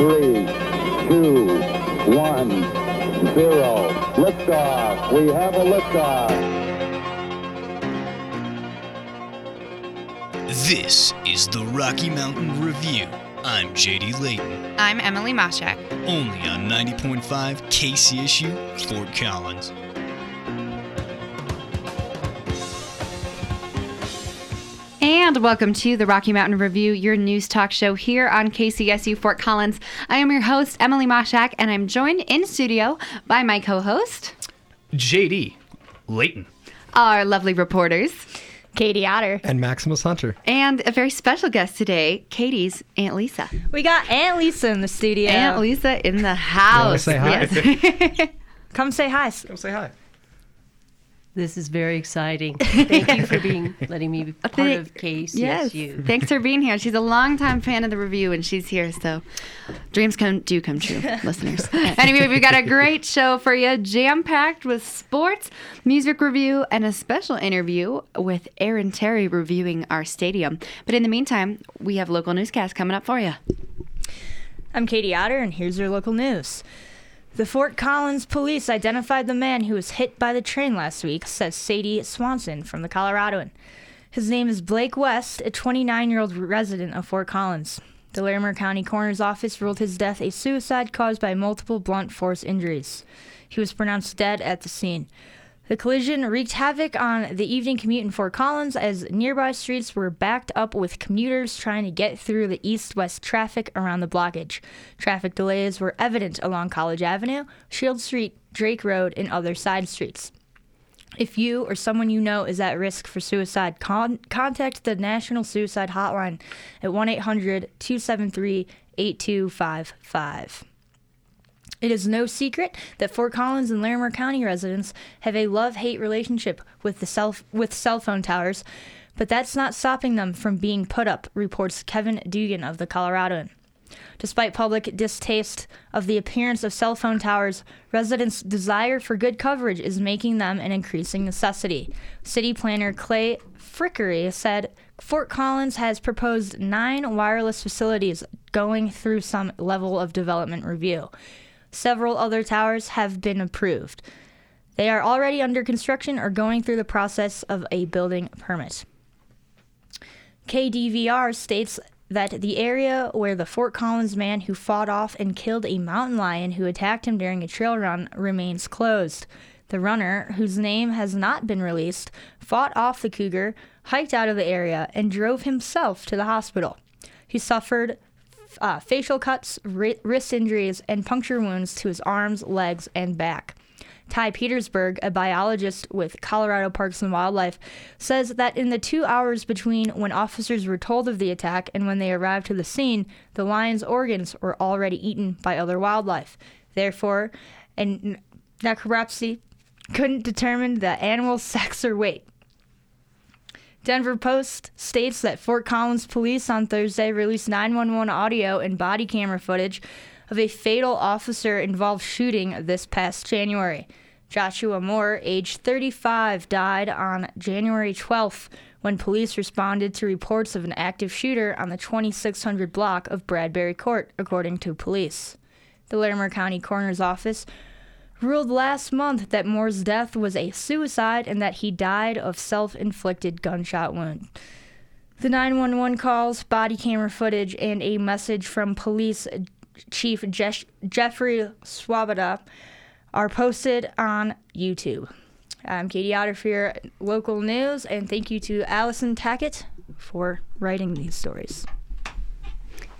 three, two, one, zero. Liftoff. We have a liftoff. This is the Rocky Mountain Review. I'm JD Layton, I'm Emily Moshak. only on 90.5 KCSU, Fort Collins. And welcome to the Rocky Mountain Review, your news talk show here on KCSU Fort Collins. I am your host, Emily Moshak, and I'm joined in studio by my co host, JD Layton. our lovely reporters, Katie Otter. and Maximus Hunter. and a very special guest today, Katie's Aunt Lisa. We got Aunt Lisa in the studio. Aunt Lisa in the house. say hi? Yes. Come say hi. Come say hi. This is very exciting. Thank you for being letting me be part Thank- of KCSU. Yes. Thanks for being here. She's a longtime fan of the review, and she's here. So dreams come do come true, listeners. Anyway, we've got a great show for you, jam packed with sports, music review, and a special interview with Aaron Terry reviewing our stadium. But in the meantime, we have local newscast coming up for you. I'm Katie Otter, and here's your local news. The Fort Collins police identified the man who was hit by the train last week, says Sadie Swanson from the Coloradoan. His name is Blake West, a 29 year old resident of Fort Collins. The Larimer County Coroner's Office ruled his death a suicide caused by multiple blunt force injuries. He was pronounced dead at the scene. The collision wreaked havoc on the evening commute in Fort Collins as nearby streets were backed up with commuters trying to get through the east west traffic around the blockage. Traffic delays were evident along College Avenue, Shields Street, Drake Road, and other side streets. If you or someone you know is at risk for suicide, con- contact the National Suicide Hotline at 1 800 273 8255. It is no secret that Fort Collins and Larimer County residents have a love-hate relationship with the cell with cell phone towers, but that's not stopping them from being put up, reports Kevin Dugan of the Coloradoan. Despite public distaste of the appearance of cell phone towers, residents' desire for good coverage is making them an increasing necessity. City planner Clay Frickey said Fort Collins has proposed nine wireless facilities going through some level of development review. Several other towers have been approved. They are already under construction or going through the process of a building permit. KDVR states that the area where the Fort Collins man who fought off and killed a mountain lion who attacked him during a trail run remains closed. The runner, whose name has not been released, fought off the cougar, hiked out of the area, and drove himself to the hospital. He suffered uh, facial cuts, ri- wrist injuries, and puncture wounds to his arms, legs, and back. Ty Petersburg, a biologist with Colorado Parks and Wildlife, says that in the two hours between when officers were told of the attack and when they arrived to the scene, the lion's organs were already eaten by other wildlife. Therefore, a necropsy couldn't determine the animal's sex or weight. Denver Post states that Fort Collins police on Thursday released 911 audio and body camera footage of a fatal officer involved shooting this past January. Joshua Moore, age 35, died on January 12th when police responded to reports of an active shooter on the 2600 block of Bradbury Court, according to police. The Larimer County Coroner's Office ruled last month that Moore's death was a suicide and that he died of self inflicted gunshot wound. The 911 calls, body camera footage, and a message from police chief Jesh- Jeffrey Swoboda are posted on YouTube. I'm Katie Otter for your local news, and thank you to Allison Tackett for writing these stories.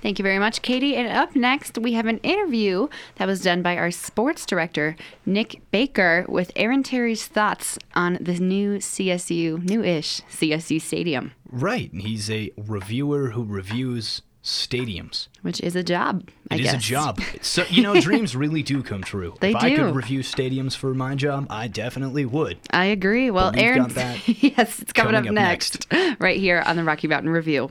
Thank you very much, Katie. And up next, we have an interview that was done by our sports director, Nick Baker, with Aaron Terry's thoughts on the new CSU, new ish CSU stadium, Right. and He's a reviewer who reviews stadiums. which is a job. I It is guess. a job. So you know, dreams really do come true. They if I could review stadiums for my job, I definitely would. I agree. Well, Aaron, yes, it's coming, coming up, up next, right here on the Rocky Mountain Review.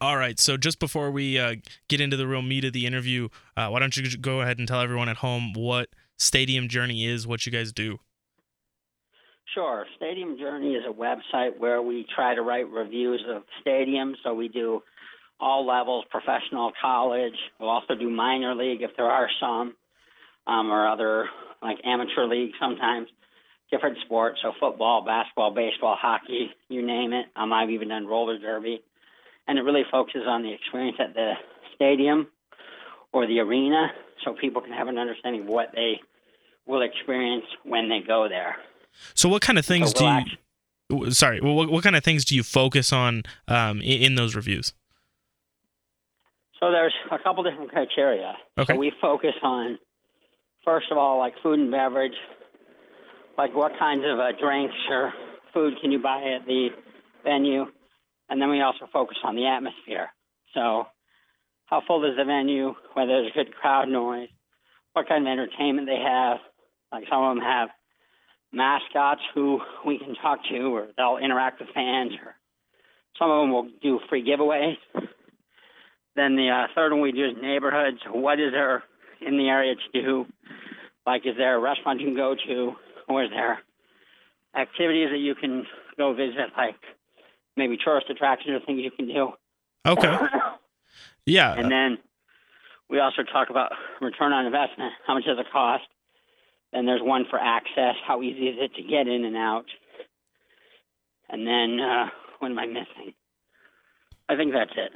All right. So just before we uh, get into the real meat of the interview, uh, why don't you go ahead and tell everyone at home what Stadium Journey is, what you guys do? Sure. Stadium Journey is a website where we try to write reviews of stadiums. So we do all levels, professional, college. We'll also do minor league if there are some, um, or other like amateur league sometimes. Different sports, so football, basketball, baseball, hockey, you name it. Um, I've even done roller derby, and it really focuses on the experience at the stadium or the arena, so people can have an understanding of what they will experience when they go there. So, what kind of things So do you? Sorry, what, what kind of things do you focus on um, in, in those reviews? So there's a couple different criteria. Okay. So we focus on, first of all, like food and beverage, like what kinds of uh, drinks or food can you buy at the venue, and then we also focus on the atmosphere. So how full is the venue? Whether there's good crowd noise, what kind of entertainment they have. Like some of them have mascots who we can talk to, or they'll interact with fans, or some of them will do free giveaways. Then the uh, third one we do is neighborhoods. What is there in the area to do? Like, is there a restaurant you can go to, or is there activities that you can go visit, like maybe tourist attractions or things you can do? Okay. Yeah. And then we also talk about return on investment. How much does it cost? Then there's one for access. How easy is it to get in and out? And then uh, what am I missing? I think that's it.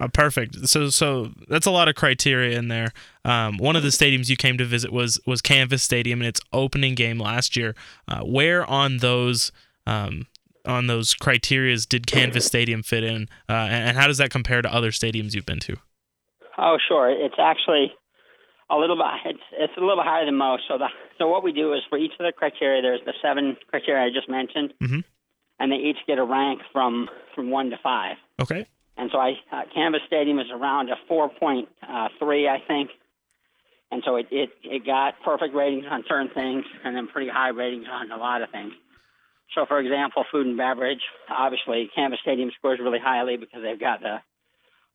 Uh, perfect. So so that's a lot of criteria in there. Um, one of the stadiums you came to visit was was Canvas Stadium in its opening game last year. Uh, where on those um, on those criterias did Canvas Stadium fit in, uh, and, and how does that compare to other stadiums you've been to? Oh, sure. It's actually a little bit. It's it's a little bit higher than most. So the so what we do is for each of the criteria, there's the seven criteria I just mentioned, Mhm. and they each get a rank from from one to five. Okay. And so I uh, Canvas Stadium is around a 4.3, I think. And so it, it it got perfect ratings on certain things, and then pretty high ratings on a lot of things. So, for example, food and beverage. Obviously, Canvas Stadium scores really highly because they've got the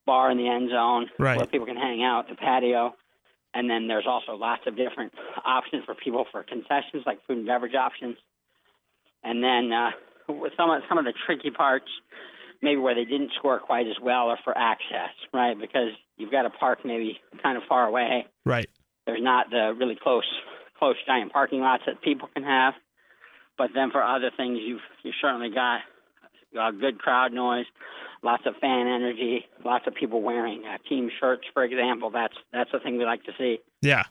bar in the end zone Right. where people can hang out, the patio, and then there's also lots of different options for people for concessions like food and beverage options. And then uh, with some of some of the tricky parts, maybe where they didn't score quite as well, are for access, right? Because you've got to park maybe kind of far away Right. there's not the really close close giant parking lots that people can have. But then for other things, you've you certainly got uh, good crowd noise, lots of fan energy, lots of people wearing uh, team shirts, for example. That's that's the thing we like to see. Yeah.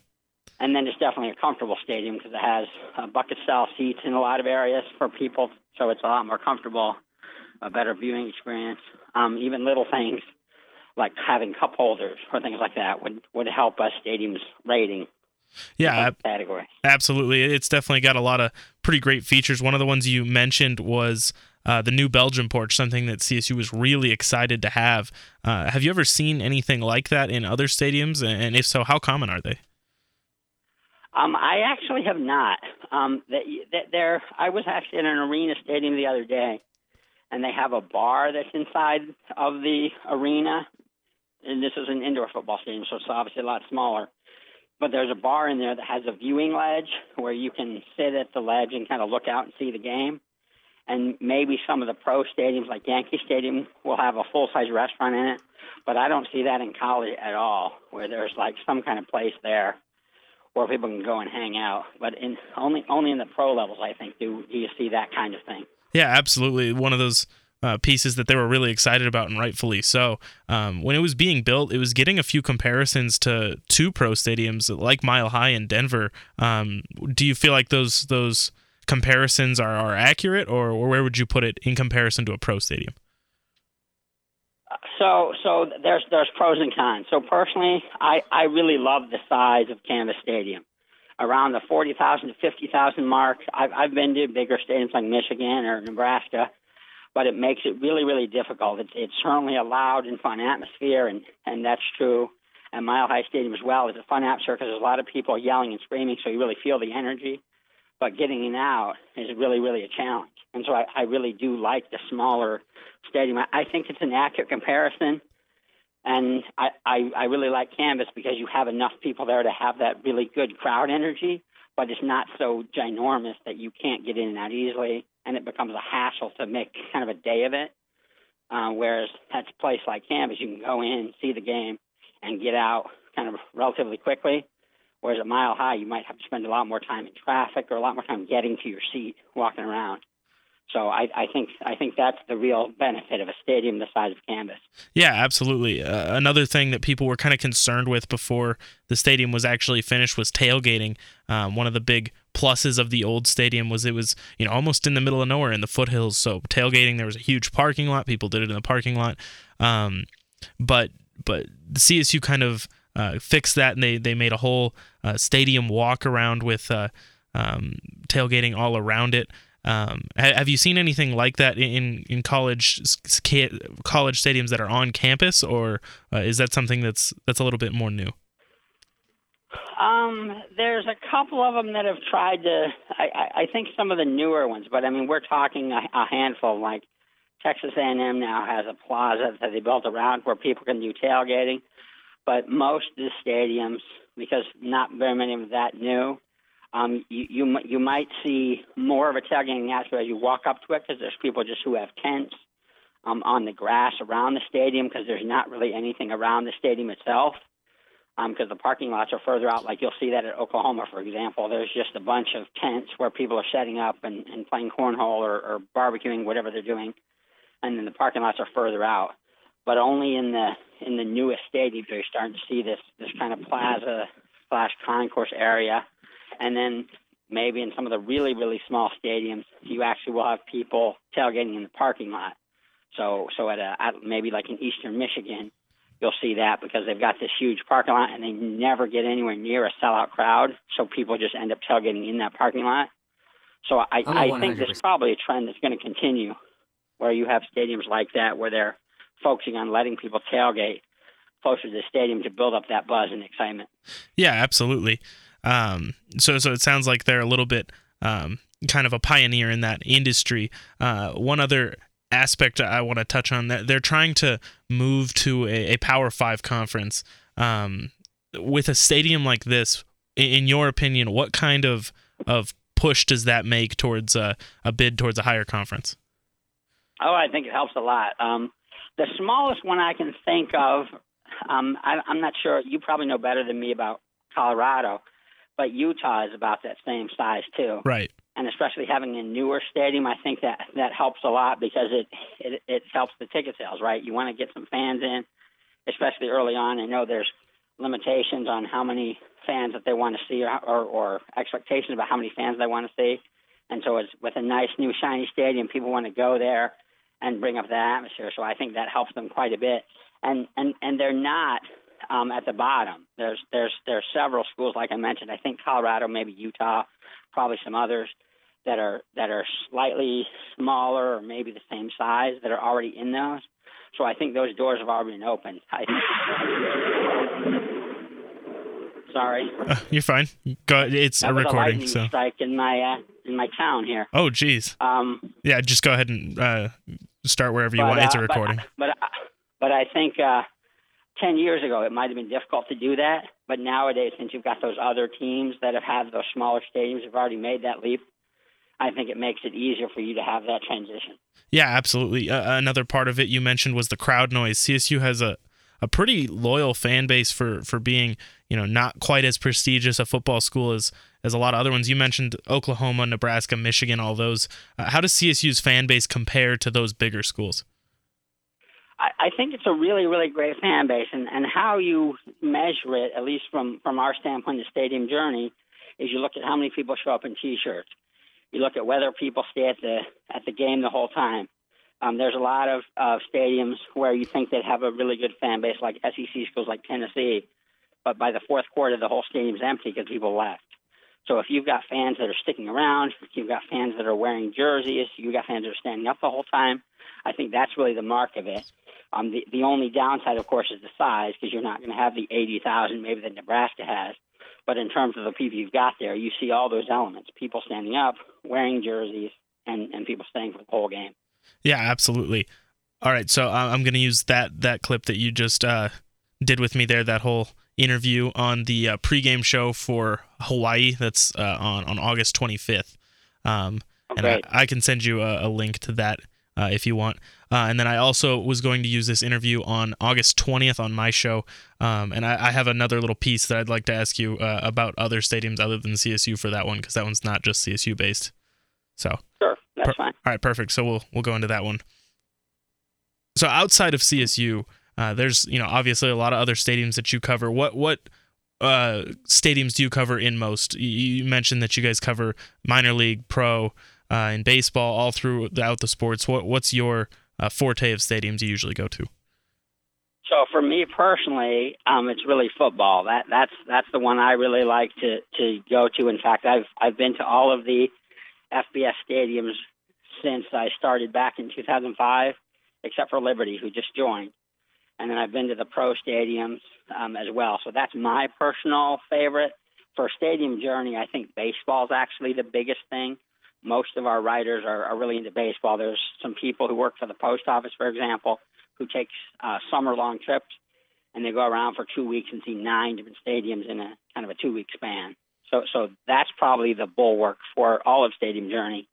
And then it's definitely a comfortable stadium because it has uh, bucket style seats in a lot of areas for people, so it's a lot more comfortable, a better viewing experience. Um, even little things like having cup holders or things like that would would help a stadium's rating Yeah. category. Absolutely. It's definitely got a lot of pretty great features. One of the ones you mentioned was uh, the new Belgium porch, something that CSU was really excited to have. Uh, have you ever seen anything like that in other stadiums? And if so, how common are they? Um, I actually have not. Um, that, that there, I was actually in an arena stadium the other day, and they have a bar that's inside of the arena. And this is an indoor football stadium, so it's obviously a lot smaller. But there's a bar in there that has a viewing ledge where you can sit at the ledge and kind of look out and see the game. And maybe some of the pro stadiums, like Yankee Stadium, will have a full size restaurant in it. But I don't see that in college at all, where there's like some kind of place there where people can go and hang out. But in only only in the pro levels, I think, do do you see that kind of thing. Yeah, absolutely. One of those uh, pieces that they were really excited about, and rightfully so. Um, when it was being built, it was getting a few comparisons to two pro stadiums like Mile High in Denver. Um, do you feel like those those comparisons are, are accurate, or, or where would you put it in comparison to a pro stadium? So so there's there's pros and cons. So personally, I I really love the size of Canvas Stadium, around the forty thousand to fifty thousand mark. I've I've been to bigger stadiums like Michigan or Nebraska, but it makes it really really difficult. It's it's certainly a loud and fun atmosphere, and and that's true. And Mile High Stadium as well is a fun atmosphere because there's a lot of people yelling and screaming, so you really feel the energy. But getting in out is really really a challenge. And so I, I really do like the smaller stadium. I, I think it's an accurate comparison. And I, I, I really like Canvas because you have enough people there to have that really good crowd energy, but it's not so ginormous that you can't get in and out easily, and it becomes a hassle to make kind of a day of it. Uh, whereas at a place like Canvas, you can go in, see the game, and get out kind of relatively quickly. Whereas at Mile High, you might have to spend a lot more time in traffic or a lot more time getting to your seat, walking around. So I, I think I think that's the real benefit of a stadium the size of Canvas. Yeah, absolutely. Uh, another thing that people were kind of concerned with before the stadium was actually finished was tailgating. Um, one of the big pluses of the old stadium was it was you know almost in the middle of nowhere in the foothills. So tailgating, there was a huge parking lot. People did it in the parking lot. Um, but but the CSU kind of uh, fixed that, and they they made a whole uh, stadium walk around with uh, um, tailgating all around it. Um, have you seen anything like that in in college college stadiums that are on campus, or uh, is that something that's that's a little bit more new? Um, there's a couple of them that have tried to. I, I think some of the newer ones, but I mean, we're talking a, a handful. Like Texas A&M now has a plaza that they built around where people can do tailgating, but most of the stadiums, because not very many of that new, um, you, you you might see more of a tailgating aspect as you walk up to it because there's people just who have tents um, on the grass around the stadium because there's not really anything around the stadium itself because um, the parking lots are further out. Like you'll see that at Oklahoma, for example. There's just a bunch of tents where people are setting up and, and playing cornhole or, or barbecuing, whatever they're doing, and then the parking lots are further out. But only in the in the newest stadiums are you starting to see this this kind of plaza slash concourse area and then maybe in some of the really, really small stadiums, you actually will have people tailgating in the parking lot. So, so at, a, at maybe like in Eastern Michigan, you'll see that because they've got this huge parking lot and they never get anywhere near a sellout crowd. So people just end up tailgating in that parking lot. So I, I think there's probably a trend that's going to continue where you have stadiums like that where they're focusing on letting people tailgate closer to the stadium to build up that buzz and excitement. Yeah, absolutely. Um, so so it sounds like they're a little bit um, kind of a pioneer in that industry. Uh, one other aspect I want to touch on that they're trying to move to a, a Power Five conference. Um, with a stadium like this, in your opinion, what kind of of push does that make towards a, a bid towards a higher conference? Oh, I think it helps a lot. Um, the smallest one I can think of, um, I, I'm not sure. You probably know better than me about Colorado but Utah is about that same size too. Right. And especially having a newer stadium, I think that that helps a lot because it it, it helps the ticket sales. Right. You want to get some fans in, especially early on. I know there's limitations on how many fans that they want to see or, or, or expectations about how many fans they want to see. And so it's with a nice new shiny stadium, people want to go there and bring up the atmosphere. So I think that helps them quite a bit. And and and they're not um, at the bottom. There's there's there's several schools like I mentioned. I think Colorado, maybe Utah, probably some others that are that are slightly smaller or maybe the same size that are already in those. So I think those doors have already been opened. Sorry. Uh, you're fine. Go. It's that a recording. A so strike in my uh, in my town here. Oh, geez. Um. Yeah, just go ahead and uh, start wherever you but, want. It's a uh, recording. But but, but I think uh, 10 years ago, it might have been difficult to do that. But nowadays, since you've got those other teams that have had those smaller stadiums, have already made that leap, I think it makes it easier for you to have that transition. Yeah, absolutely. Uh, another part of it you mentioned was the crowd noise. CSU has a, a pretty loyal fan base for, for being, you know, not quite as prestigious a football school as, as a lot of other ones. You mentioned Oklahoma, Nebraska, Michigan, all those. Uh, how does CSU's fan base compare to those bigger schools? I, think it's a really, really great fan base, and, and how you measure it, at least from from our standpoint, the stadium journey, is you look at how many people show up in T-shirts. You look at whether people stay at the at the game the whole time. Um, there's a lot of uh, stadiums where you think they'd have a really good fan base, like SEC schools like Tennessee, but by the fourth quarter, the whole stadium's empty because people left. So if you've got fans that are sticking around, you've got fans that are wearing jerseys, you've got fans that are standing up the whole time, I think that's really the mark of it. Um, the, the only downside, of course, is the size because you're not going to have the 80,000 maybe that Nebraska has. But in terms of the people you've got there, you see all those elements people standing up, wearing jerseys, and, and people staying for the whole game. Yeah, absolutely. All right, so uh, I'm going to use that that clip that you just uh, did with me there, that whole interview on the uh, pregame show for Hawaii. That's uh, on on August 25th, um, and I, I, can send you a, a, link to that uh, if you want. Uh, and then I also was going to use this interview on August 20th on my show. Um, and I, I, have another little piece that I'd like to ask you uh, about other stadiums other than CSU for that one because that one's not just CSU based. So sure, that's per- fine. All right, perfect. So we'll we'll go into that one. So outside of CSU, uh, there's you know obviously a lot of other stadiums that you cover. What what uh, stadiums do you cover in most? You mentioned that you guys cover minor league, pro, uh, in baseball, all throughout the sports. What what's your uh, forte of stadiums you usually go to? So for me personally, um, it's really football. That that's that's the one I really like to to go to. In fact, I've I've been to all of the FBS stadiums since I started back in 2005, except for Liberty, who just joined. And then I've been to the pro stadiums um, as well. So that's my personal favorite. For stadium journey, I think baseball is actually the biggest thing. Most of our writers are, are really into baseball. There's some people who work for the post office, for example, who takes uh, summer long trips and they go around for two weeks and see nine different stadiums in a kind of a two week span. So so that's probably the bulwark for all of Stadium Journey,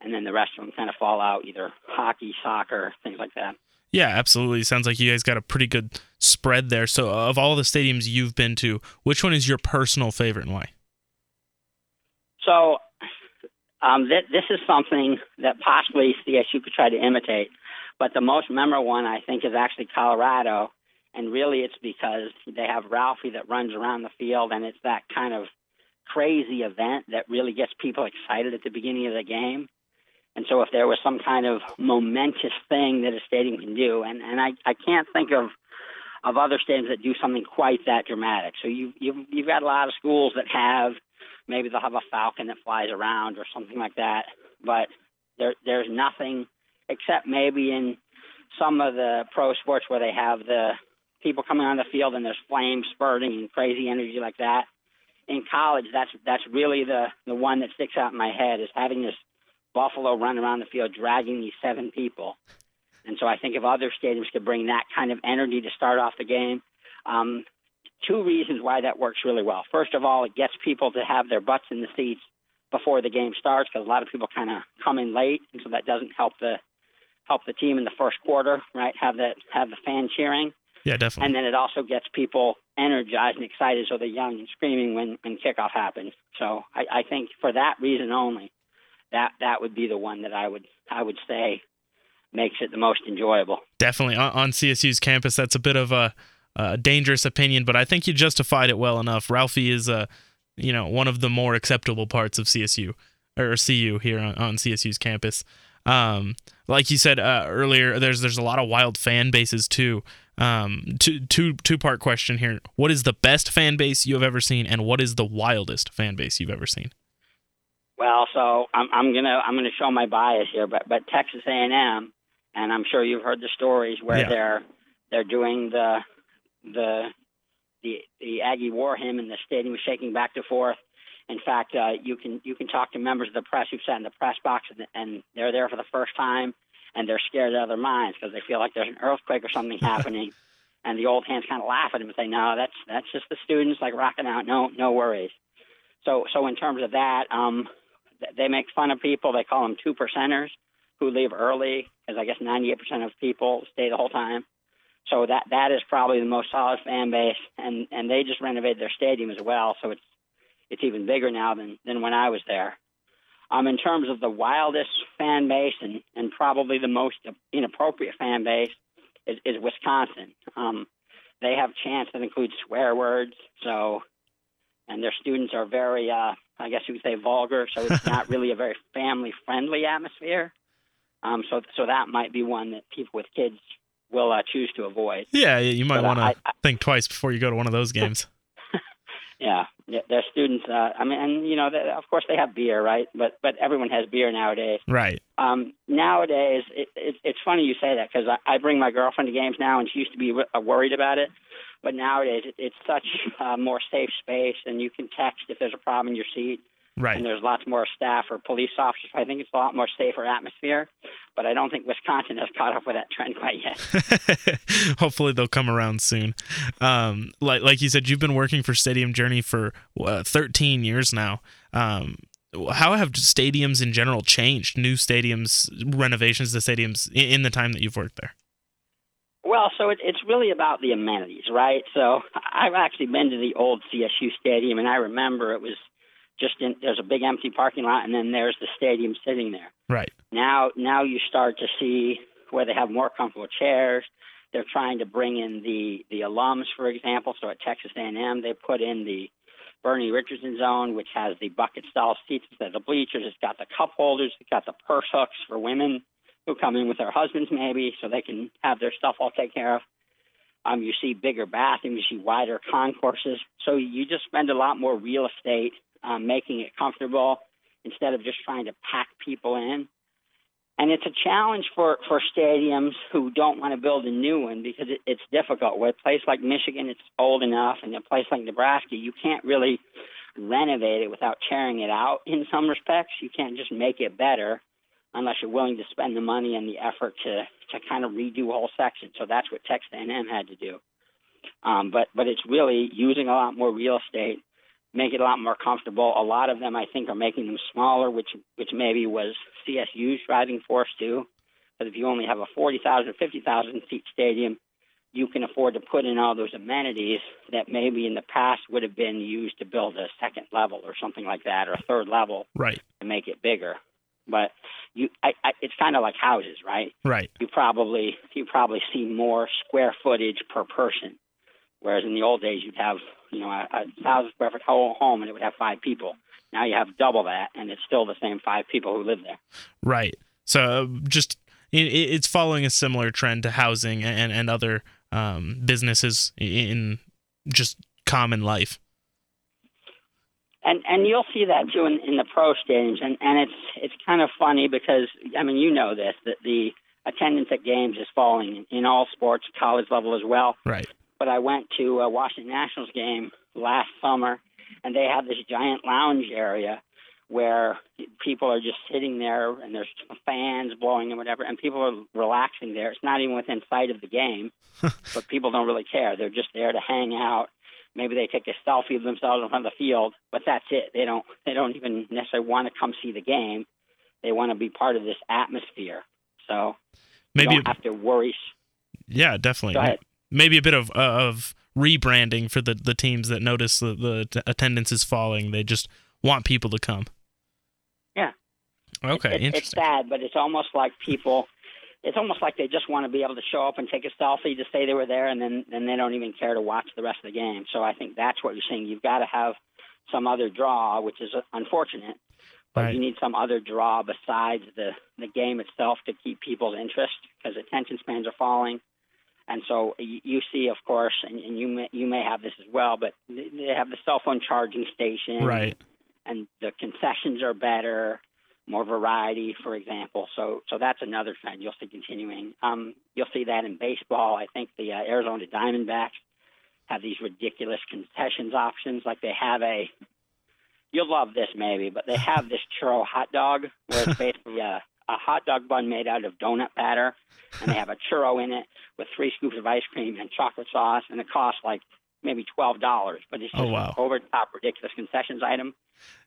and then the rest of them kind of fall out either hockey, soccer, things like that. Yeah, absolutely. Sounds like you guys got a pretty good spread there. So, of all the stadiums you've been to, which one is your personal favorite and why? So, um, th- this is something that possibly CSU could try to imitate, but the most memorable one I think is actually Colorado, and really it's because they have Ralphie that runs around the field, and it's that kind of crazy event that really gets people excited at the beginning of the game. And so if there was some kind of momentous thing that a stadium can do, and, and I, I can't think of of other stadiums that do something quite that dramatic. So you you've you've got a lot of schools that have maybe they'll have a falcon that flies around or something like that, but there there's nothing except maybe in some of the pro sports where they have the people coming on the field and there's flames spurting and crazy energy like that in college, that's that's really the the one that sticks out in my head is having this buffalo run around the field dragging these seven people. And so I think if other stadiums could bring that kind of energy to start off the game, um, two reasons why that works really well. First of all, it gets people to have their butts in the seats before the game starts because a lot of people kind of come in late, and so that doesn't help the help the team in the first quarter, right? Have that have the fan cheering. Yeah, definitely. And then it also gets people energized and excited, so they're young and screaming when when kickoff happens. So I, I think for that reason only, that that would be the one that I would I would say makes it the most enjoyable. Definitely on, on CSU's campus, that's a bit of a, a, dangerous opinion, but I think you justified it well enough. Ralphie is a you know one of the more acceptable parts of CSU or CU here on, on CSU's campus. Um, like you said uh, earlier, there's there's a lot of wild fan bases too. Um, two two two part question here. What is the best fan base you have ever seen, and what is the wildest fan base you've ever seen? Well, so I'm I'm gonna I'm gonna show my bias here, but but Texas A&M, and I'm sure you've heard the stories where Yeah. they're they're doing the the the the Aggie War Hymn, and the stadium was shaking back and forth. In fact, uh, you can you can talk to members of the press who've sat in the press box, and, and they're there for the first time, and they're scared out of their minds because they feel like there's an earthquake or something happening. And the old hands kind of laugh at him and say, "No, that's that's just the students like rocking out. No, no worries." So, so in terms of that, um, they make fun of people. They call them two percenters who leave early, because I guess 98% of people stay the whole time. So that that is probably the most solid fan base, and and they just renovated their stadium as well, so it's it's even bigger now than than when I was there. Um, in terms of the wildest fan base and and probably the most inappropriate fan base is, is Wisconsin. Um, they have chants that include swear words, so and their students are very, uh, I guess you would say, vulgar. So it's not really a very family-friendly atmosphere. Um, so so that might be one that people with kids will uh, choose to avoid. Yeah, you might want to think twice before you go to one of those games. Yeah, yeah, their students. Uh, I mean, and you know, they, of course they have beer, right? But but everyone has beer nowadays. right. Um, nowadays, it, it, it's funny you say that because I, I bring my girlfriend to games now, and she used to be uh, worried about it. But nowadays, it, it's such a more safe space, and you can text if there's a problem in your seat, Right. and there's lots more staff or police officers. I think it's a lot more safer atmosphere. But I don't think Wisconsin has caught up with that trend quite yet. Hopefully they'll come around soon. Um, like like you said, you've been working for Stadium Journey for uh, 13 years now. Um, how have stadiums in general changed? New stadiums, renovations to stadiums in, in the time that you've worked there. Well, so it, it's really about the amenities, right? So I've actually been to the old CSU stadium, and I remember it was just in, there's a big empty parking lot, and then there's the stadium sitting there. Right. Now, now you start to see where they have more comfortable chairs. They're trying to bring in the the alums, for example. So at Texas A&M, they put in the Bernie Richardson zone, which has the bucket style seats instead of the bleachers. It's got the cup holders. It's got the purse hooks for women who come in with their husbands, maybe, so they can have their stuff all taken care of. Um, you see bigger bathrooms, you see wider concourses. So you just spend a lot more real estate um, making it comfortable instead of just trying to pack people in. And it's a challenge for, for stadiums who don't want to build a new one because it, it's difficult. With a place like Michigan, it's old enough, and a place like Nebraska, you can't really renovate it without tearing it out in some respects. You can't just make it better unless you're willing to spend the money and the effort to, to kind of redo whole section. So that's what Texas A&M had to do. Um, but but it's really using a lot more real estate make it a lot more comfortable. A lot of them, I think, are making them smaller, which which maybe was CSU's driving force too. But if you only have a 40,000 or 50,000 seat stadium, you can afford to put in all those amenities that maybe in the past would have been used to build a second level or something like that, or a third level, right, to make it bigger. But you, I, I, it's kind of like houses, right? Right. You probably you probably see more square footage per person, whereas in the old days you'd have you know, a, a thousand square foot whole home and it would have five people. Now you have double that, and it's still the same five people who live there. Right. So just it, it's following a similar trend to housing and and other um, businesses in just common life. And and you'll see that too in, in the pro stadiums, and and it's it's kind of funny because I mean you know this that the attendance at games is falling in all sports, college level as well. Right but I went to a Washington Nationals game last summer, and they have this giant lounge area where people are just sitting there and there's fans blowing and whatever, and people are relaxing there. It's not even within sight of the game, but people don't really care. They're just there to hang out. Maybe they take a selfie of themselves in front of the field, but that's it. They don't. They don't even necessarily want to come see the game. They want to be part of this atmosphere. So maybe you don't have to worry. Yeah, definitely maybe a bit of uh, of rebranding for the the teams that notice the, the attendance is falling. They just want people to come. Yeah. Okay. It, it, interesting. It's sad, but it's almost like people. It's almost like they just want to be able to show up and take a selfie to say they were there, and then then they don't even care to watch the rest of the game. So I think that's what you're saying. You've got to have some other draw, which is unfortunate, but right. you need some other draw besides the the game itself to keep people's interest because attention spans are falling. And so you see, of course, and, and you may you may have this as well, but they have the cell phone charging station, right? And the concessions are better, more variety, for example. So so that's another trend you'll see continuing. Um, you'll see that in baseball. I think the uh, Arizona Diamondbacks have these ridiculous concessions options, like they have a. You'll love this maybe, but they have this churro hot dog where it's basically a a hot dog bun made out of donut batter, and they have a churro in it with three scoops of ice cream and chocolate sauce, and it costs like maybe twelve dollars. But it's just oh, wow. over top ridiculous concessions item,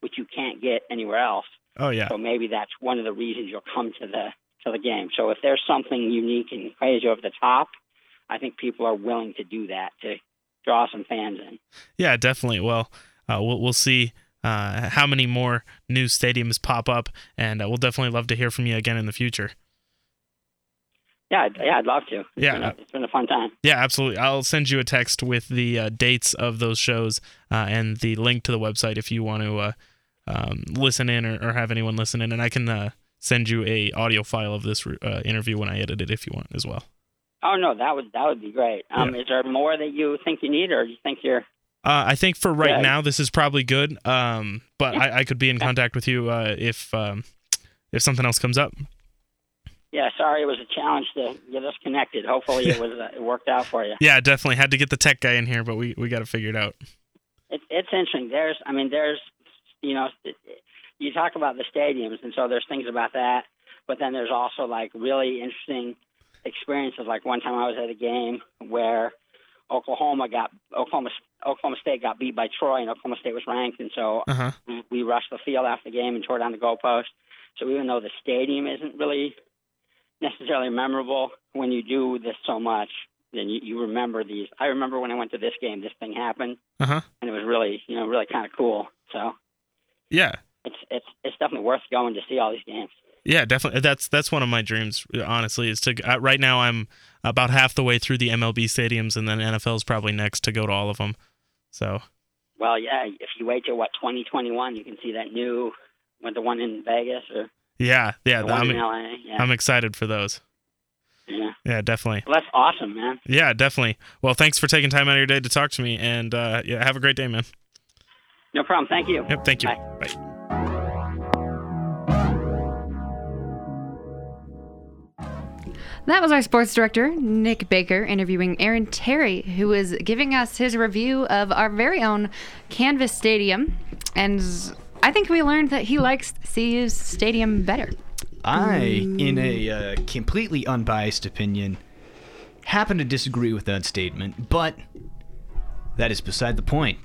which you can't get anywhere else. Oh yeah. So maybe that's one of the reasons you'll come to the to the game. So if there's something unique and crazy over the top, I think people are willing to do that to draw some fans in. Yeah, definitely. Well, uh, we'll we'll see uh, how many more new stadiums pop up, and uh, we'll definitely love to hear from you again in the future. Yeah, yeah, I'd love to. It's yeah, been a, it's been a fun time. Yeah, absolutely. I'll send you a text with the uh, dates of those shows uh, and the link to the website if you want to uh, um, listen in or, or, have anyone listen in, and I can uh, send you a audio file of this interview when I edit it if you want as well. Oh no, that would that would be great. Um, Yeah. Is there more that you think you need, or do you think you're Uh, I think for right Yeah. now this is probably good. Um, but Yeah. I, I could be in contact with you uh, if um, if something else comes up. Yeah, sorry, it was a challenge to get us connected. Hopefully, it was uh, it worked out for you. Yeah, definitely had to get the tech guy in here, but we we got to figure it out. It, it's interesting. There's, I mean, there's, you know, you talk about the stadiums, and so there's things about that, but then there's also like really interesting experiences. Like one time I was at a game where Oklahoma got Oklahoma Oklahoma State got beat by Troy, and Oklahoma State was ranked, and so Uh-huh. we, we rushed the field after the game and tore down the goalpost. So even though the stadium isn't really necessarily memorable, when you do this so much, then you, you remember these. I remember when I went to this game, this thing happened, Uh-huh. and it was really, you know, really kind of cool. So Yeah. it's it's it's definitely worth going to see all these games. Yeah, definitely. That's that's one of my dreams. Honestly, is to uh, right now I'm about half the way through the MLB stadiums, and then NFL is probably next to go to all of them. So Well, yeah, if you wait till what 2021, you can see that new, what the one in Vegas or yeah, yeah, the one I'm in LA. Yeah, I'm excited for those. yeah. Yeah, definitely. Well, that's awesome, man. Yeah, definitely. Well, thanks for taking time out of your day to talk to me, and uh, yeah, have a great day, man. No problem. Thank you. Yep, thank you. Bye. Bye. That was our sports director, Nick Baker, interviewing Aaron Terry, who was giving us his review of our very own Canvas Stadium. And I think we learned that he likes CU's stadium better. I, in a uh, completely unbiased opinion, happen to disagree with that statement, but that is beside the point.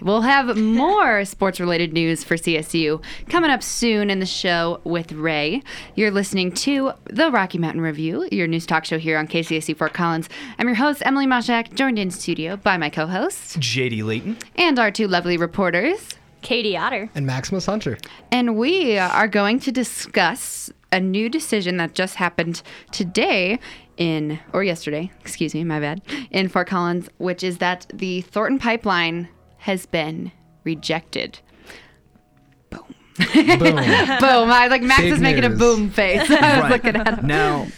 We'll have more sports related news for CSU coming up soon in the show with Ray. You're listening to the Rocky Mountain Review, your news talk show here on KCSU Fort Collins. I'm your host, Emily Mashak, joined in studio by my co host JD Layton. and our two lovely reporters. Katie Otter. And Maximus Hunter. And we are going to discuss a new decision that just happened today in, or yesterday, excuse me, my bad, in Fort Collins, which is that the Thornton pipeline has been rejected. Boom. Boom. I was like, Max Big is making a boom face. I was looking at him. Now,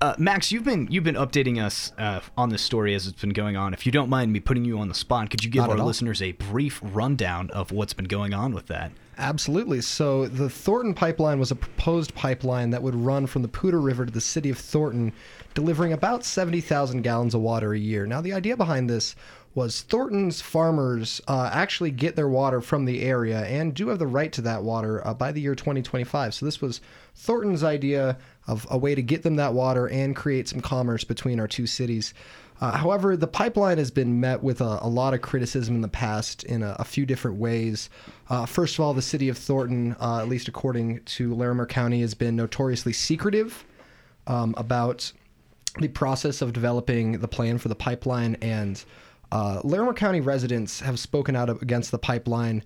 uh, Max, you've been you've been updating us uh, on this story as it's been going on. If you don't mind me putting you on the spot, could you give Not our listeners a brief rundown of what's been going on with that? Absolutely. So the Thornton pipeline was a proposed pipeline that would run from the Poudre River to the city of Thornton, delivering about 70,000 gallons of water a year. Now, the idea behind this was Thornton's farmers uh, actually get their water from the area and do have the right to that water uh, by the year 2025. So this was Thornton's idea of a way to get them that water and create some commerce between our two cities. Uh, however, the pipeline has been met with a, a lot of criticism in the past in a, a few different ways. Uh, first of all, the city of Thornton, uh, at least according to Larimer County, has been notoriously secretive um, about the process of developing the plan for the pipeline. And uh, Larimer County residents have spoken out against the pipeline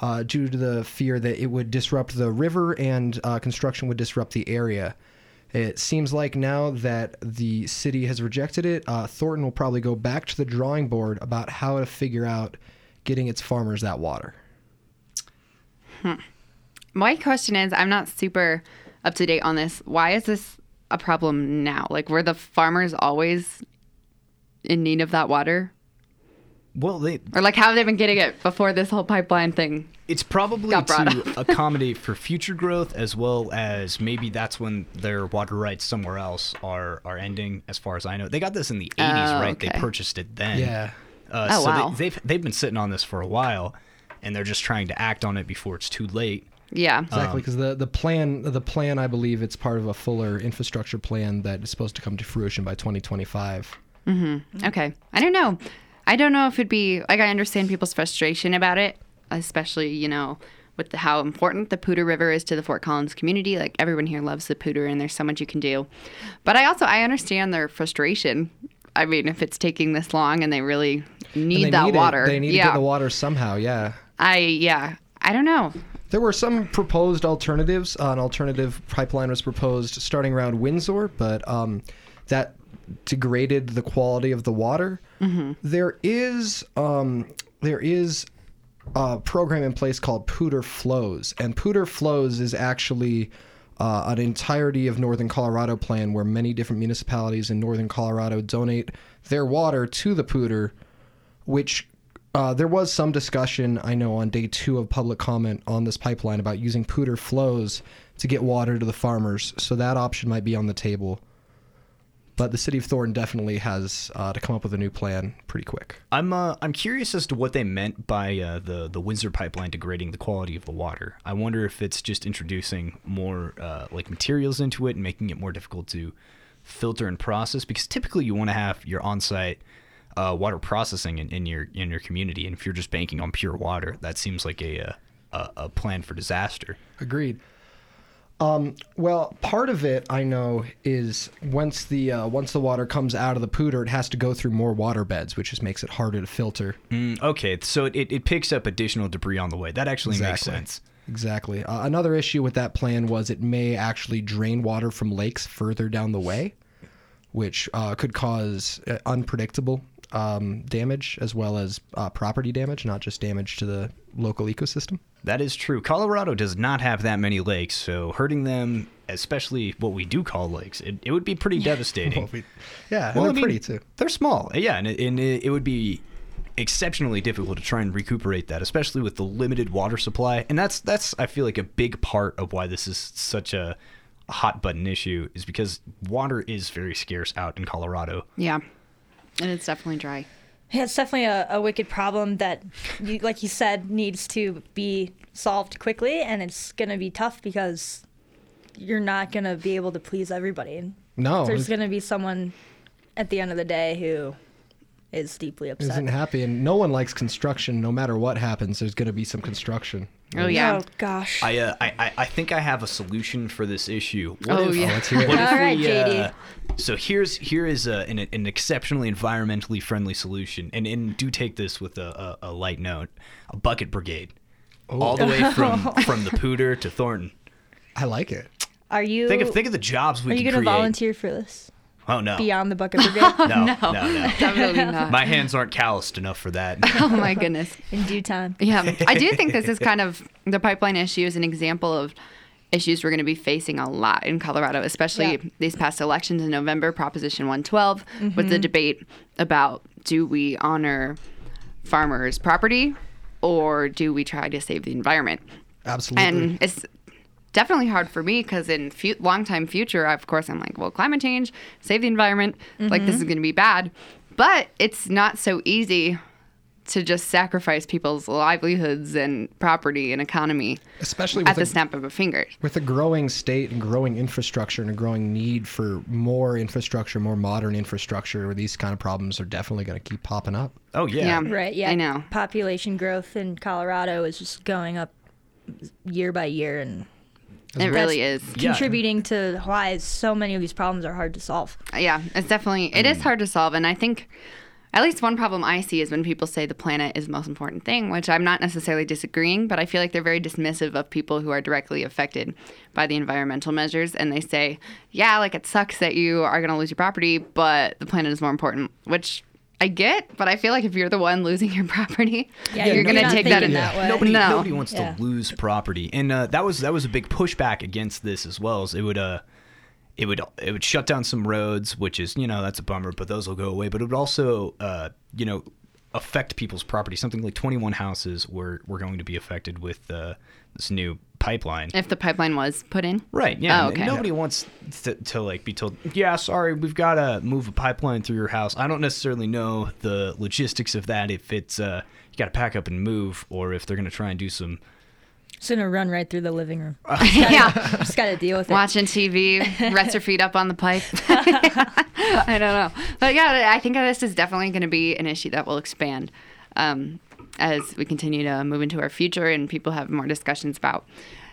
uh, due to the fear that it would disrupt the river and uh, construction would disrupt the area. It seems like now that the city has rejected it, uh, Thornton will probably go back to the drawing board about how to figure out getting its farmers that water. My question is I'm not super up to date on this. Why is this a problem now? Like, were the farmers always in need of that water? Well, they Or, like, how have they been getting it before this whole pipeline thing? It's probably Got brought to accommodate for future growth as well as maybe that's when their water rights somewhere else are are ending. As far as I know, they got this in the '80s, Oh, right? They purchased it then. Yeah. Uh, Oh, so wow. They, they've they've been sitting on this for a while, and they're just trying to act on it before it's too late. Yeah. Exactly, because the, the plan the plan I believe it's part of a fuller infrastructure plan that is supposed to come to fruition by 2025. Okay. I don't know. I don't know if it'd be like I understand people's frustration about it, especially, you know, with the, how important the Poudre River is to the Fort Collins community. Like everyone here loves the Poudre and there's so much you can do. But I also I understand their frustration. I mean, if it's taking this long and they really need they that need it. water. They need yeah. to get the water somehow. Yeah. I yeah. I don't know. There were some proposed alternatives. Uh, an alternative pipeline was proposed starting around Windsor, but um, that degraded the quality of the water. There is um, there is a program in place called Poudre Flows, and Poudre Flows is actually uh, an entirety of Northern Colorado plan where many different municipalities in Northern Colorado donate their water to the Poudre which uh, there was some discussion, I know, on day two of public comment on this pipeline about using Poudre flows to get water to the farmers. So that option might be on the table. But the city of Thornton definitely has uh, to come up with a new plan pretty quick. I'm uh, I'm curious as to what they meant by uh, the the Windsor pipeline degrading the quality of the water. I wonder if it's just introducing more uh, like materials into it and making it more difficult to filter and process. Because typically you want to have your on-site uh, water processing in, in your in your community, and if you're just banking on pure water, that seems like a uh, a, a plan for disaster. Agreed. Um, well, part of it I know is once the uh, once the water comes out of the Poudre, it has to go through more water beds, which just makes it harder to filter. Mm, okay, so it, it picks up additional debris on the way. That actually makes sense. Exactly. Uh, another issue with that plan was it may actually drain water from lakes further down the way, which uh, could cause uh, unpredictable um, damage as well as uh, property damage, not just damage to the local ecosystem. That is true. Colorado does not have that many lakes, so hurting them, especially what we do call lakes, it, it would be pretty devastating. Well, we- yeah, Well, they're I mean, pretty too. They're small, yeah, and, it, and it, it would be exceptionally difficult to try and recuperate that, especially with the limited water supply. And that's that's I feel like a big part of why this is such a hot button issue is because water is very scarce out in Colorado. Yeah. And it's definitely dry. Yeah, it's definitely a, a wicked problem that, you, like you said, needs to be solved quickly, and it's gonna be tough because you're not gonna be able to please everybody. No, there's gonna be someone at the end of the day who is deeply upset. isn't happy, and no one likes construction. No matter what happens, there's going to be some construction. Oh, yeah. Oh gosh. I, uh, I I- I think I have a solution for this issue. What Oh, if, yeah. let's hear it. What if All right, we, JD. uh, so here's here is a, an, an exceptionally environmentally friendly solution, and, and do take this with a, a, a light note: a bucket brigade, all the way from from the Poudre to Thornton. I like it. Are you? Think of think of the jobs we are you gonna volunteer for this? Oh no, Beyond the bucket brigade no, no, no, Definitely not. My hands aren't calloused enough for that. oh my goodness. in due time. Yeah, I do think this is kind of the pipeline issue is an example of issues we're going to be facing a lot in Colorado, especially Yeah. these past elections in November. Proposition 112 with the mm-hmm. debate about do we honor farmers' property or do we try to save the environment? Absolutely. And it's definitely hard for me because in fu- long time future, of course, I'm like, well, climate change, save the environment, like this is mm-hmm. going to be bad. But it's not so easy to just sacrifice people's livelihoods and property and economy Especially at with the a, snap of a finger. with a growing state and growing infrastructure and a growing need for more infrastructure, more modern infrastructure, these kind of problems are definitely going to keep popping up. Oh yeah, Yeah. Right. Yeah. I know. Population growth in Colorado is just going up year by year, and It really is. Yeah. contributing to why so many of these problems are hard to solve. Yeah, it's definitely it is hard to solve, and I think at least one problem I see is when people say the planet is the most important thing, which I'm not necessarily disagreeing, but I feel like they're very dismissive of people who are directly affected by the environmental measures, and they say, yeah, like it sucks that you are going to lose your property, but the planet is more important, which. I get, but I feel like if you're the one losing your property, Yeah, you're you're gonna take that. thinking in- that way. Nobody, No. nobody wants Yeah. to lose property, and uh, that was that was a big pushback against this as well. As it would uh, it would it would shut down some roads, which is you know that's a bummer, but those will go away. But it would also uh, you know affect people's property. Something like 21 houses were were going to be affected with uh, this new pipeline. If the pipeline was put in, Right. Yeah. Oh, okay. Nobody wants to, to like be told, yeah, sorry, we've got to move a pipeline through your house. I don't necessarily know the logistics of that. If it's uh, you got to pack up and move, or if they're gonna try and do some. It's gonna run right through the living room. yeah, Just gotta deal with it. watching TV, rest your feet up on the pipe. I don't know, but yeah, I think this is definitely going to be an issue that will expand um, as we continue to move into our future and people have more discussions about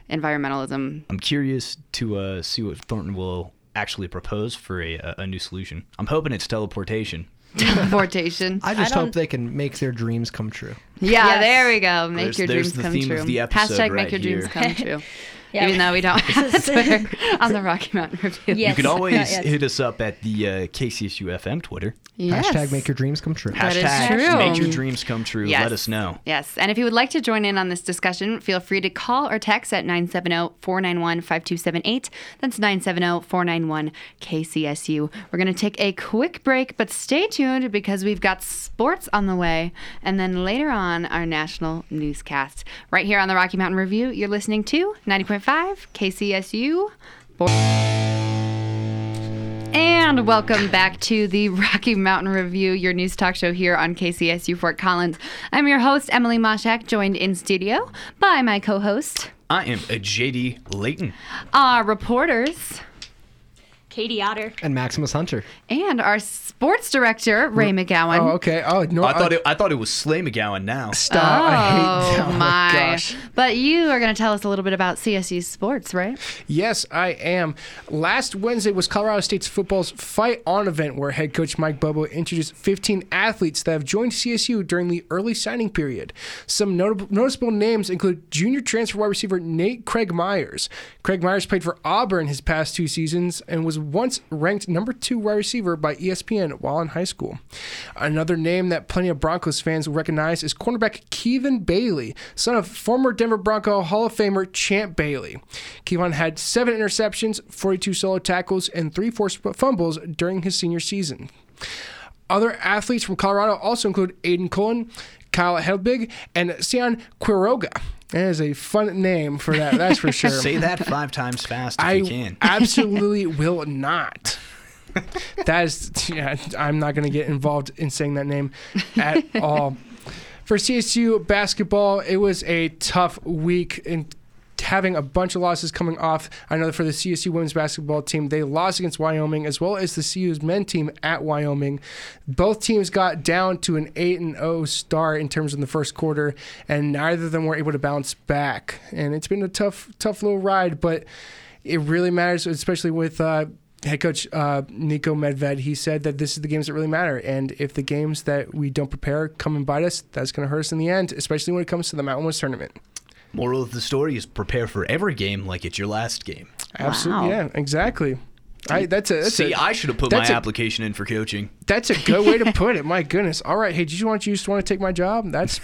environmentalism. I'm curious to uh, see what Thornton will actually propose for a, a, a new solution. I'm hoping it's teleportation. Teleportation. I just don't- hope they can make their dreams come true. Yeah, Yes. there we go. Make There's- your there's dreams the come theme true. of the episode Hashtag right make your dreams come true. Yeah. Even though we don't have a Twitter on the Rocky Mountain Review. Yes. You can always hit us up at the uh, KCSU FM Twitter. Yes. Hashtag make your dreams come true. That is Hashtag true. make your dreams come true. Yes. Let us know. Yes. And if you would like to join in on this discussion, feel free to call or text at 970 491 5278. That's 970 491 KCSU. We're going to take a quick break, but stay tuned because we've got sports on the way. And then later on, our national newscast. Right here on the Rocky Mountain Review, you're listening to 90.5 KCSU. And welcome back to the Rocky Mountain Review, your news talk show here on KCSU Fort Collins. I'm your host, Emily Moshak, joined in studio by my co host, I am uh, a JD Layton. our reporters. Katie Otter. And Maximus Hunter. And our sports director, Ray oh, McGowan. Oh, okay. Oh no. I thought it, I thought it was Slay McGowan now. Stop. I hate Oh, oh my gosh. But you are going to tell us a little bit about CSU sports, right? Yes, I am. Last Wednesday was Colorado State's football's Fight On event, where head coach Mike Bobo introduced 15 athletes that have joined CSU during the early signing period. Some notable, noticeable names include junior transfer wide receiver Nate Craig Myers. Craig Myers played for Auburn his past two seasons and was once ranked number two wide receiver by ESPN while in high school. Another name that plenty of Broncos fans will recognize is cornerback Kevin Bailey, son of former Denver Bronco Hall of Famer Champ Bailey. Kevon had seven interceptions, 42 solo tackles, and three forced fumbles during his senior season. Other athletes from Colorado also include Aiden Cullen, Kyle Helbig, and Sian Quiroga. That is a fun name for that, that's for sure. Say that five times fast if I you can. absolutely will not. That is, yeah, I'm not going to get involved in saying that name at all. For CSU basketball, it was a tough week in having a bunch of losses coming off. I know that for the CSU women's basketball team, they lost against Wyoming as well as the CU's men team at Wyoming. Both teams got down to an 8 and 0 start in terms of the first quarter, and neither of them were able to bounce back. And it's been a tough, tough little ride, but it really matters, especially with. Uh, Head coach uh, Niko Medved, he said that this is the games that really matter. And if the games that we don't prepare come and bite us, that's going to hurt us in the end, especially when it comes to the Mountain West tournament. Moral of the story is prepare for every game like it's your last game. Absolutely, Wow. yeah, exactly. I, that's a that's See, a, I should have put my a- application in for coaching. that's a good way to put it. My goodness. All right, hey, did you want you just want to take my job? That's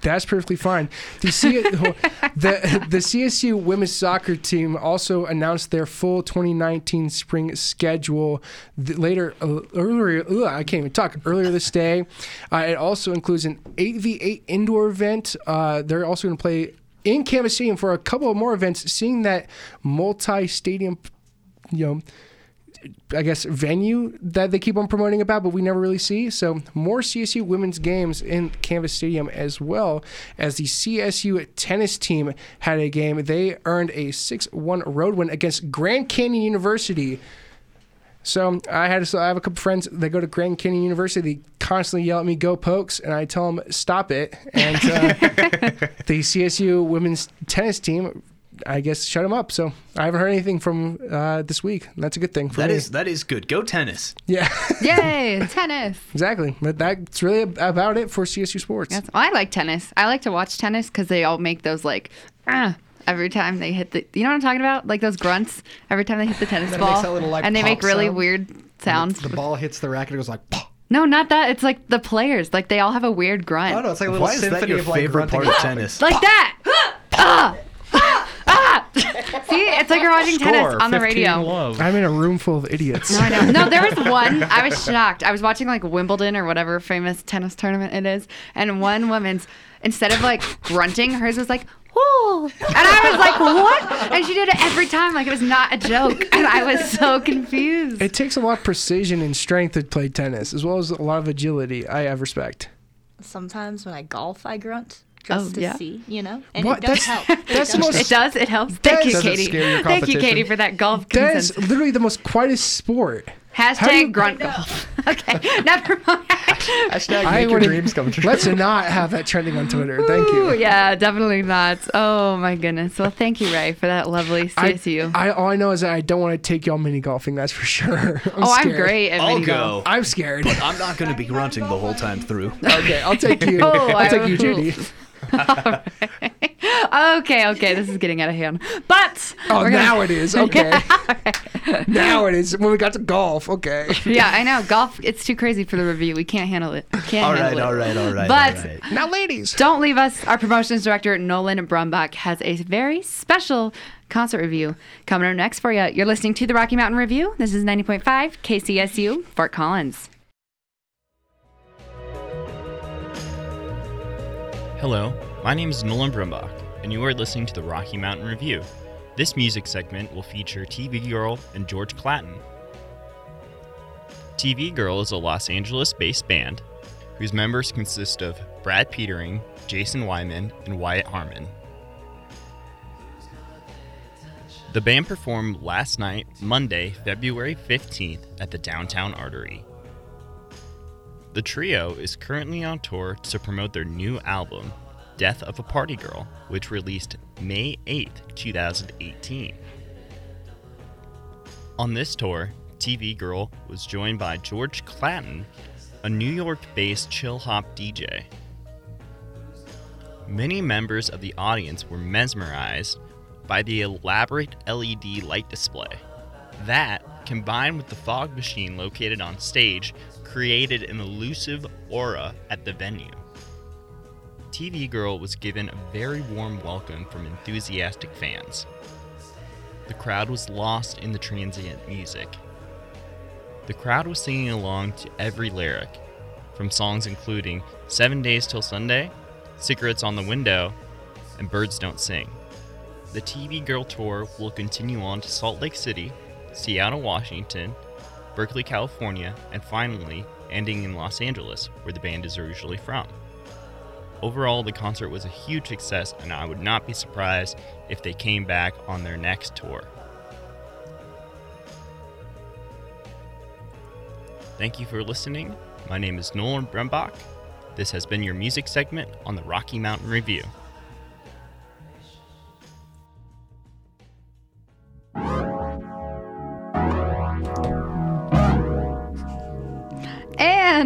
that's perfectly fine. The, C- the the CSU women's soccer team also announced their full 2019 spring schedule later uh, earlier. Ugh, I can't even talk. Earlier this day, uh, it also includes an 8v8 indoor event. Uh, they're also going to play in Canvas Stadium for a couple of more events. Seeing that multi-stadium, you know. I guess venue that they keep on promoting about, but we never really see. So more CSU women's games in Canvas Stadium as well as the CSU tennis team had a game. They earned a 6-1 road win against Grand Canyon University. So I had so I have a couple friends that go to Grand Canyon University. They constantly yell at me, "Go Pokes!" and I tell them, "Stop it!" And uh, the CSU women's tennis team, I guess, shut them up. So I haven't heard anything from uh, this week. That's a good thing for That me. is that is good. Go tennis. yeah, Yay, tennis. exactly. But that's really about it for CSU sports. Yes. I like tennis. I like to watch tennis because they all make those like, ah, every time they hit the. You know what I'm talking about? Like those grunts every time they hit the tennis Then it makes ball, little, like, and they make really sound. weird sounds. The ball hits the racket. It goes like. "Pah." No, not that. It's like the players. Like they all have a weird grunt. Oh no, it's like a little Why is symphony that your of like favorite grunting. part of tennis? Like that. ah. See, it's like you're watching tennis on the radio. Love. I'm in a room full of idiots. No, I know. No, there was one. I was shocked. I was watching like Wimbledon or whatever famous tennis tournament it is, and one woman's instead of like grunting, hers was like. Whoa. And I was like, what? And she did it every time, like it was not a joke. And I was so confused. It takes a lot of precision and strength to play tennis, as well as a lot of agility. I have respect. Sometimes when I golf, I grunt Oh, just to yeah. see, you know, and What? it does That's- help. It that's the does most- It does. It helps. Thank you, Katie. Thank you, Katie, for that golf That is literally the most quietest sport. How do Hashtag you- grunt golf. Okay, never mind. Hashtag I make your wouldn't- dreams come true. Let's not have that trending on Twitter. Thank you. Ooh, yeah, definitely not. Oh my goodness. Well, thank you, Ray, for that lovely I, CSU. I all I know is that I don't want to take y'all mini golfing. That's for sure. I'm oh, I'm great at I'll mini golf. go. I'm scared. But I'm not going to be grunting the whole time through. okay, I'll take you. Oh, I'll I take you, will. JD. Okay, okay, this is getting out of hand. But Oh, gonna- now it is. Okay. now it is. When we got to golf. Okay. yeah, I know golf. It's too crazy for the review. We can't handle it. Can't All handle right, it. all right, all right. But- all right. Now, ladies. Don't leave us. Our promotions director, Nolan Brumbach, has a very special concert review coming up next for you. You're listening to the Rocky Mountain Review. This is 90.5 KCSU, Fort Collins. Hello, my name is Nolan Brumbach, and you are listening to the Rocky Mountain Review. This music segment will feature TV Girl and George Clanton. TV Girl is a Los Angeles based band whose members consist of Brad Petering, Jason Wyman, and Wyatt Harmon. The band performed last night, Monday, February 15th, at the Downtown Artery. The trio is currently on tour to promote their new album, Death of a Party Girl, which released May 8th, 2018. On this tour, TV Girl was joined by George Clanton, a New York based chill hop DJ. Many members of the audience were mesmerized by the elaborate LED light display. That, combined with the fog machine located on stage, created an elusive aura at the venue. TV Girl was given a very warm welcome from enthusiastic fans. The crowd was lost in the transient music. The crowd was singing along to every lyric, from songs including Seven Days Till Sunday, Cigarettes on the Window, and Birds Don't Sing. The TV Girl Tour will continue on to Salt Lake City, Seattle, Washington, Berkeley, California, and finally ending in Los Angeles, where the band is originally from. Overall, the concert was a huge success, and I would not be surprised if they came back on their next tour. Thank you for listening. My name is Nolan Brumbach. This has been your music segment on the Rocky Mountain Review.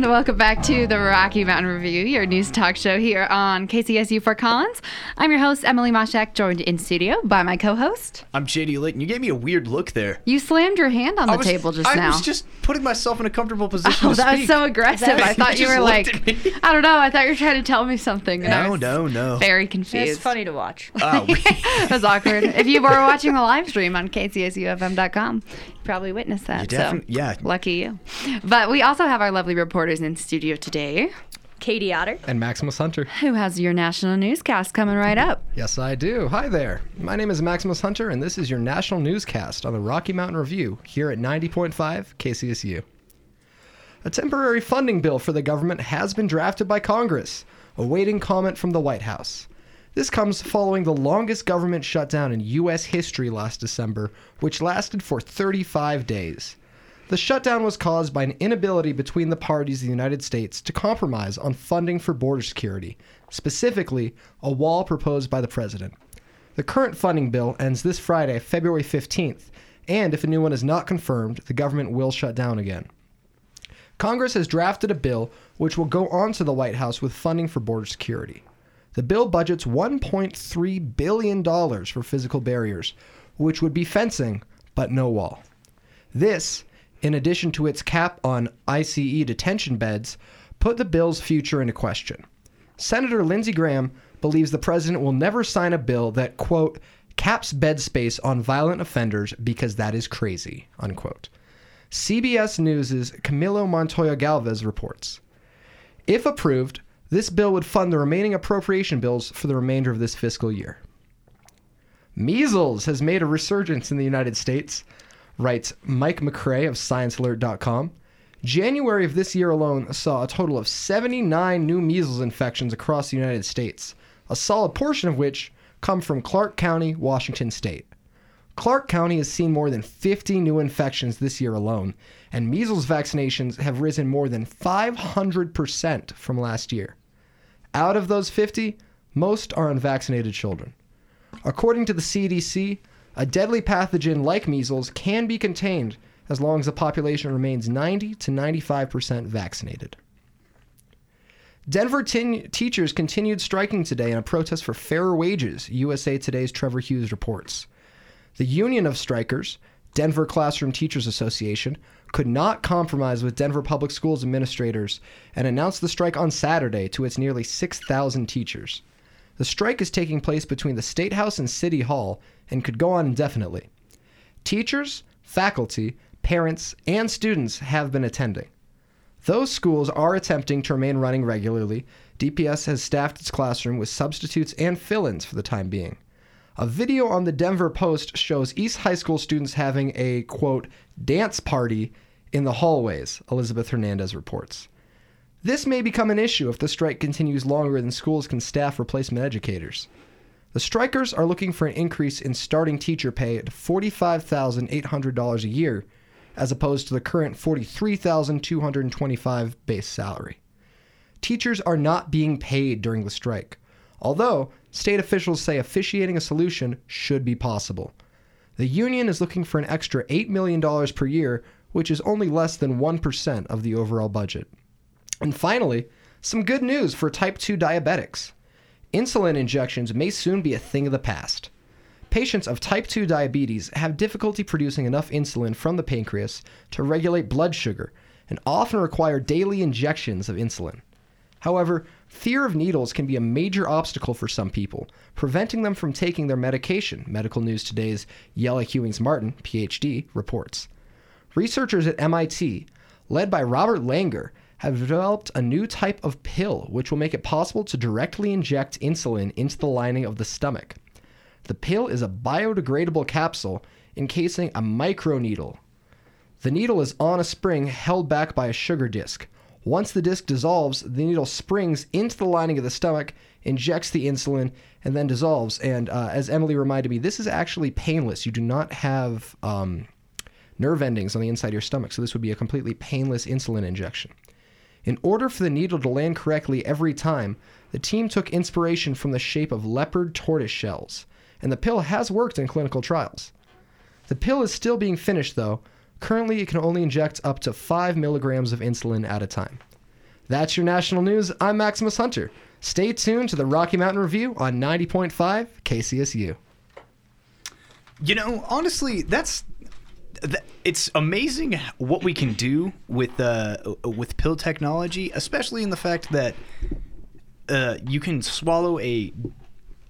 Welcome back to the Rocky Mountain Review, your news talk show here on KCSU Fort Collins. I'm your host, Emily Moshak, joined in studio by my co host. I'm JD Layton. You gave me a weird look there. You slammed your hand on I the was- table just I now. I was just putting myself in a comfortable oh, position Oh, to that was so aggressive. I thought you just were like. I don't know. I thought you were trying to tell me something. and I No, was no, no. Very confused. It's funny to watch. Oh, we- It was awkward. If you were watching the live stream on kcsufm.com, you probably witnessed that. You definitely- so, yeah. Lucky you. But we also have our lovely reporters in studio today. Katie Otter. And Maximus Hunter. Who has your national newscast coming right up? Yes, I do. Hi there. My name is Maximus Hunter, and this is your national newscast on the Rocky Mountain Review here at 90.5 KCSU. A temporary funding bill for the government has been drafted by Congress, awaiting comment from the White House. This comes following the longest government shutdown in U.S. history last December, which lasted for 35 days. The shutdown was caused by an inability between the parties of the United States to compromise on funding for border security, specifically, a wall proposed by the president. The current funding bill ends this Friday, February 15th, and if a new one is not confirmed, the government will shut down again. Congress has drafted a bill which will go on to the White House with funding for border security. The bill budgets $1.3 billion for physical barriers, which would be fencing, but no wall. This, in addition to its cap on ICE detention beds, put the bill's future into question. Senator Lindsey Graham believes the president will never sign a bill that, quote, caps bed space on violent offenders because that is crazy, unquote. CBS News' Camilo Montoya Galvez reports. If approved, this bill would fund the remaining appropriation bills for the remainder of this fiscal year. Measles has made a resurgence in the United States, writes Mike McRae of ScienceAlert.com. January of this year alone saw a total of 79 new measles infections across the United States, a solid portion of which come from Clark County, Washington State. Clark County has seen more than 50 new infections this year alone, and measles vaccinations have risen more than 500% from last year. Out of those 50, most are unvaccinated children. According to the CDC, a deadly pathogen like measles can be contained as long as the population remains 90 to 95% vaccinated. Denver tin- teachers continued striking today in a protest for fairer wages, USA Today's Trevor Hughes reports. The Union of Strikers, Denver Classroom Teachers Association, could not compromise with Denver Public Schools administrators and announced the strike on Saturday to its nearly 6,000 teachers. The strike is taking place between the State House and City Hall and could go on indefinitely. Teachers, faculty, parents, and students have been attending. Those schools are attempting to remain running regularly. DPS has staffed its classroom with substitutes and fill ins for the time being. A video on the Denver Post shows East High School students having a, quote, dance party in the hallways, Elizabeth Hernandez reports. This may become an issue if the strike continues longer than schools can staff replacement educators. The strikers are looking for an increase in starting teacher pay to $45,800 a year, as opposed to the current $43,225 base salary. Teachers are not being paid during the strike, although state officials say officiating a solution should be possible. The union is looking for an extra $8 million per year, which is only less than 1% of the overall budget. And finally, some good news for type 2 diabetics. Insulin injections may soon be a thing of the past. Patients of type 2 diabetes have difficulty producing enough insulin from the pancreas to regulate blood sugar and often require daily injections of insulin. However, fear of needles can be a major obstacle for some people, preventing them from taking their medication, Medical News Today's Yella Hewings Martin, PhD, reports. Researchers at MIT, led by Robert Langer, have developed a new type of pill which will make it possible to directly inject insulin into the lining of the stomach. The pill is a biodegradable capsule encasing a microneedle. The needle is on a spring held back by a sugar disc. Once the disc dissolves, the needle springs into the lining of the stomach, injects the insulin, and then dissolves. And uh, as Emily reminded me, this is actually painless. You do not have um, nerve endings on the inside of your stomach, so this would be a completely painless insulin injection. In order for the needle to land correctly every time, the team took inspiration from the shape of leopard tortoise shells, and the pill has worked in clinical trials. The pill is still being finished, though. Currently, it can only inject up to 5 milligrams of insulin at a time. That's your national news. I'm Maximus Hunter. Stay tuned to the Rocky Mountain Review on 90.5 KCSU. You know, honestly, that's it's amazing what we can do with uh, with pill technology, especially in the fact that uh, you can swallow a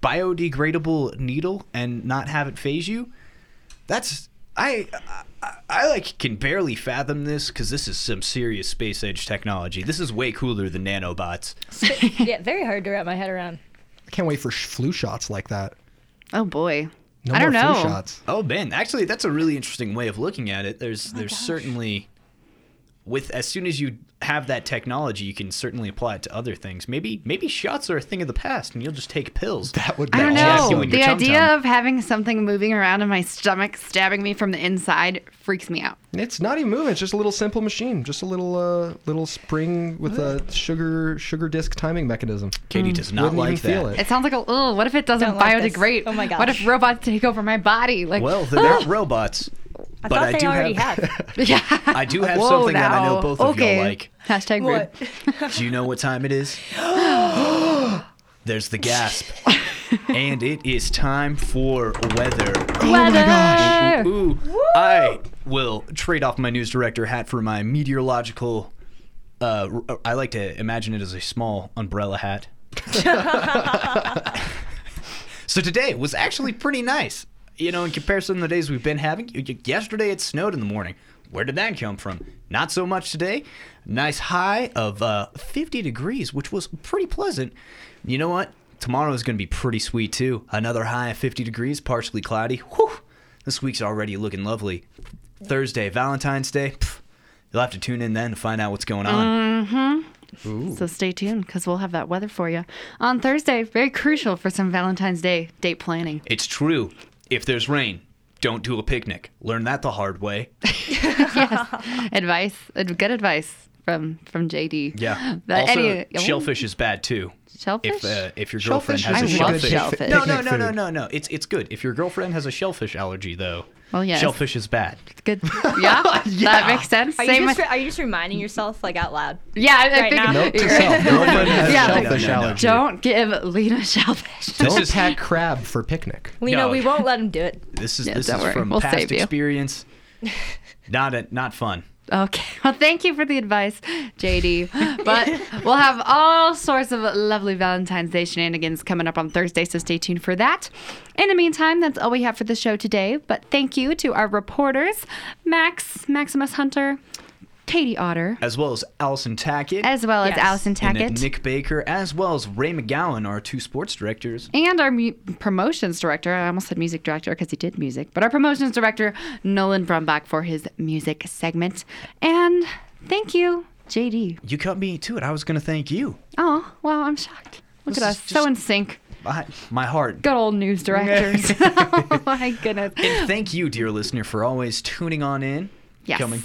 biodegradable needle and not have it phase you. That's I I, I like can barely fathom this because this is some serious space age technology. This is way cooler than nanobots. yeah, very hard to wrap my head around. I can't wait for sh- flu shots like that. Oh boy. No I more don't flu know. shots. Oh man, actually, that's a really interesting way of looking at it. There's oh there's certainly with as soon as you have that technology, you can certainly apply it to other things. Maybe maybe shots are a thing of the past, and you'll just take pills. That would be I don't jack know. in your The tum-tum. idea of having something moving around in my stomach, stabbing me from the inside, freaks me out. It's not even moving. It's just a little simple machine, just a little uh, little spring with a sugar sugar disc timing mechanism. Katie does not Wouldn't like even feel that. it. It sounds like a. Oh, what if it doesn't Don't like this. biodegrade? Oh my god! What if robots take over my body? Like, Well, they're not robots. I but thought I they do already have, yeah. I do have Whoa, something that I know now. both of okay. y'all like. Hashtag What? rude. Do you know what time it is? There's the gasp. and it is time for weather. Weather. Ooh, I will trade off my news director hat for my meteorological. Uh, I like to imagine it as a small umbrella hat. so today was actually pretty nice. You know, in comparison to the days we've been having. Yesterday it snowed in the morning. Where did that come from? Not so much today. Nice high of uh, 50 degrees, which was pretty pleasant. You know what? Tomorrow is going to be pretty sweet too. Another high of 50 degrees, partially cloudy. Whew. This week's already looking lovely. Thursday, Valentine's Day. Pff, you'll have to tune in then to find out what's going on. Mm-hmm. So stay tuned because we'll have that weather for you on Thursday. Very crucial for some Valentine's Day date planning. It's true. If there's rain, don't do a picnic. Learn that the hard way. advice, uh, good advice from from JD. Yeah. But also, any- shellfish is bad too. Shellfish? If uh, if your Shellfish has is a a shellfish. shellfish. No, no, no, no, no, no. It's it's good. If your girlfriend has a shellfish allergy though. Well, yes. Shellfish is bad. Good. Yeah, that makes sense. Are Same you, just, with re- are you just reminding yourself like out loud? yeah. I, I right think now? Note to self: girlfriend has Yeah. shellfish No, no, no. allergy. don't give Lena shellfish. This Don't is- pack crab for picnic. We No. know we won't let him do it. This is Yeah, this is worry. from We'll past experience. not a, not fun. Okay. Well, thank you for the advice, JD. But we'll have all sorts of lovely Valentine's Day shenanigans coming up on Thursday, so stay tuned for that. In the meantime, that's all we have for the show today. But thank you to our reporters, Max, Maximus Hunter, Katie Otter, As well as Allison Tackett. as well as Yes. Allison and Tackett. Nick Baker, as well as Ray McGowan, our two sports directors. and our mu- promotions director, I almost said music director because he did music, but our promotions director, Nolan Brumbach, for his music segment. And thank you, JD. You cut me to it. I was going to thank you. Oh, wow, I'm shocked. Look This at is us, so in sync. I, my heart. Good old news directors. oh my goodness. And thank you, dear listener, for always tuning on in, Yes. coming,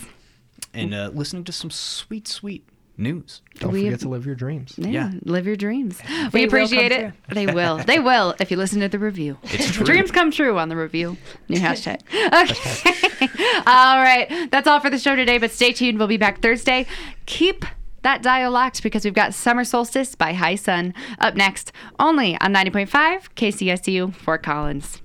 and uh, listening to some sweet, sweet news. Don't We- forget to live your dreams. Yeah, Yeah. live your dreams. They we appreciate come it. They will. They will if you listen to the review. It's true. Dreams come true on the review. New hashtag. Okay. all right. That's all for the show today, but stay tuned. We'll be back Thursday. Keep that dial locked because we've got Summer Solstice by High Sun up next, only on 90.5 KCSU Fort Collins.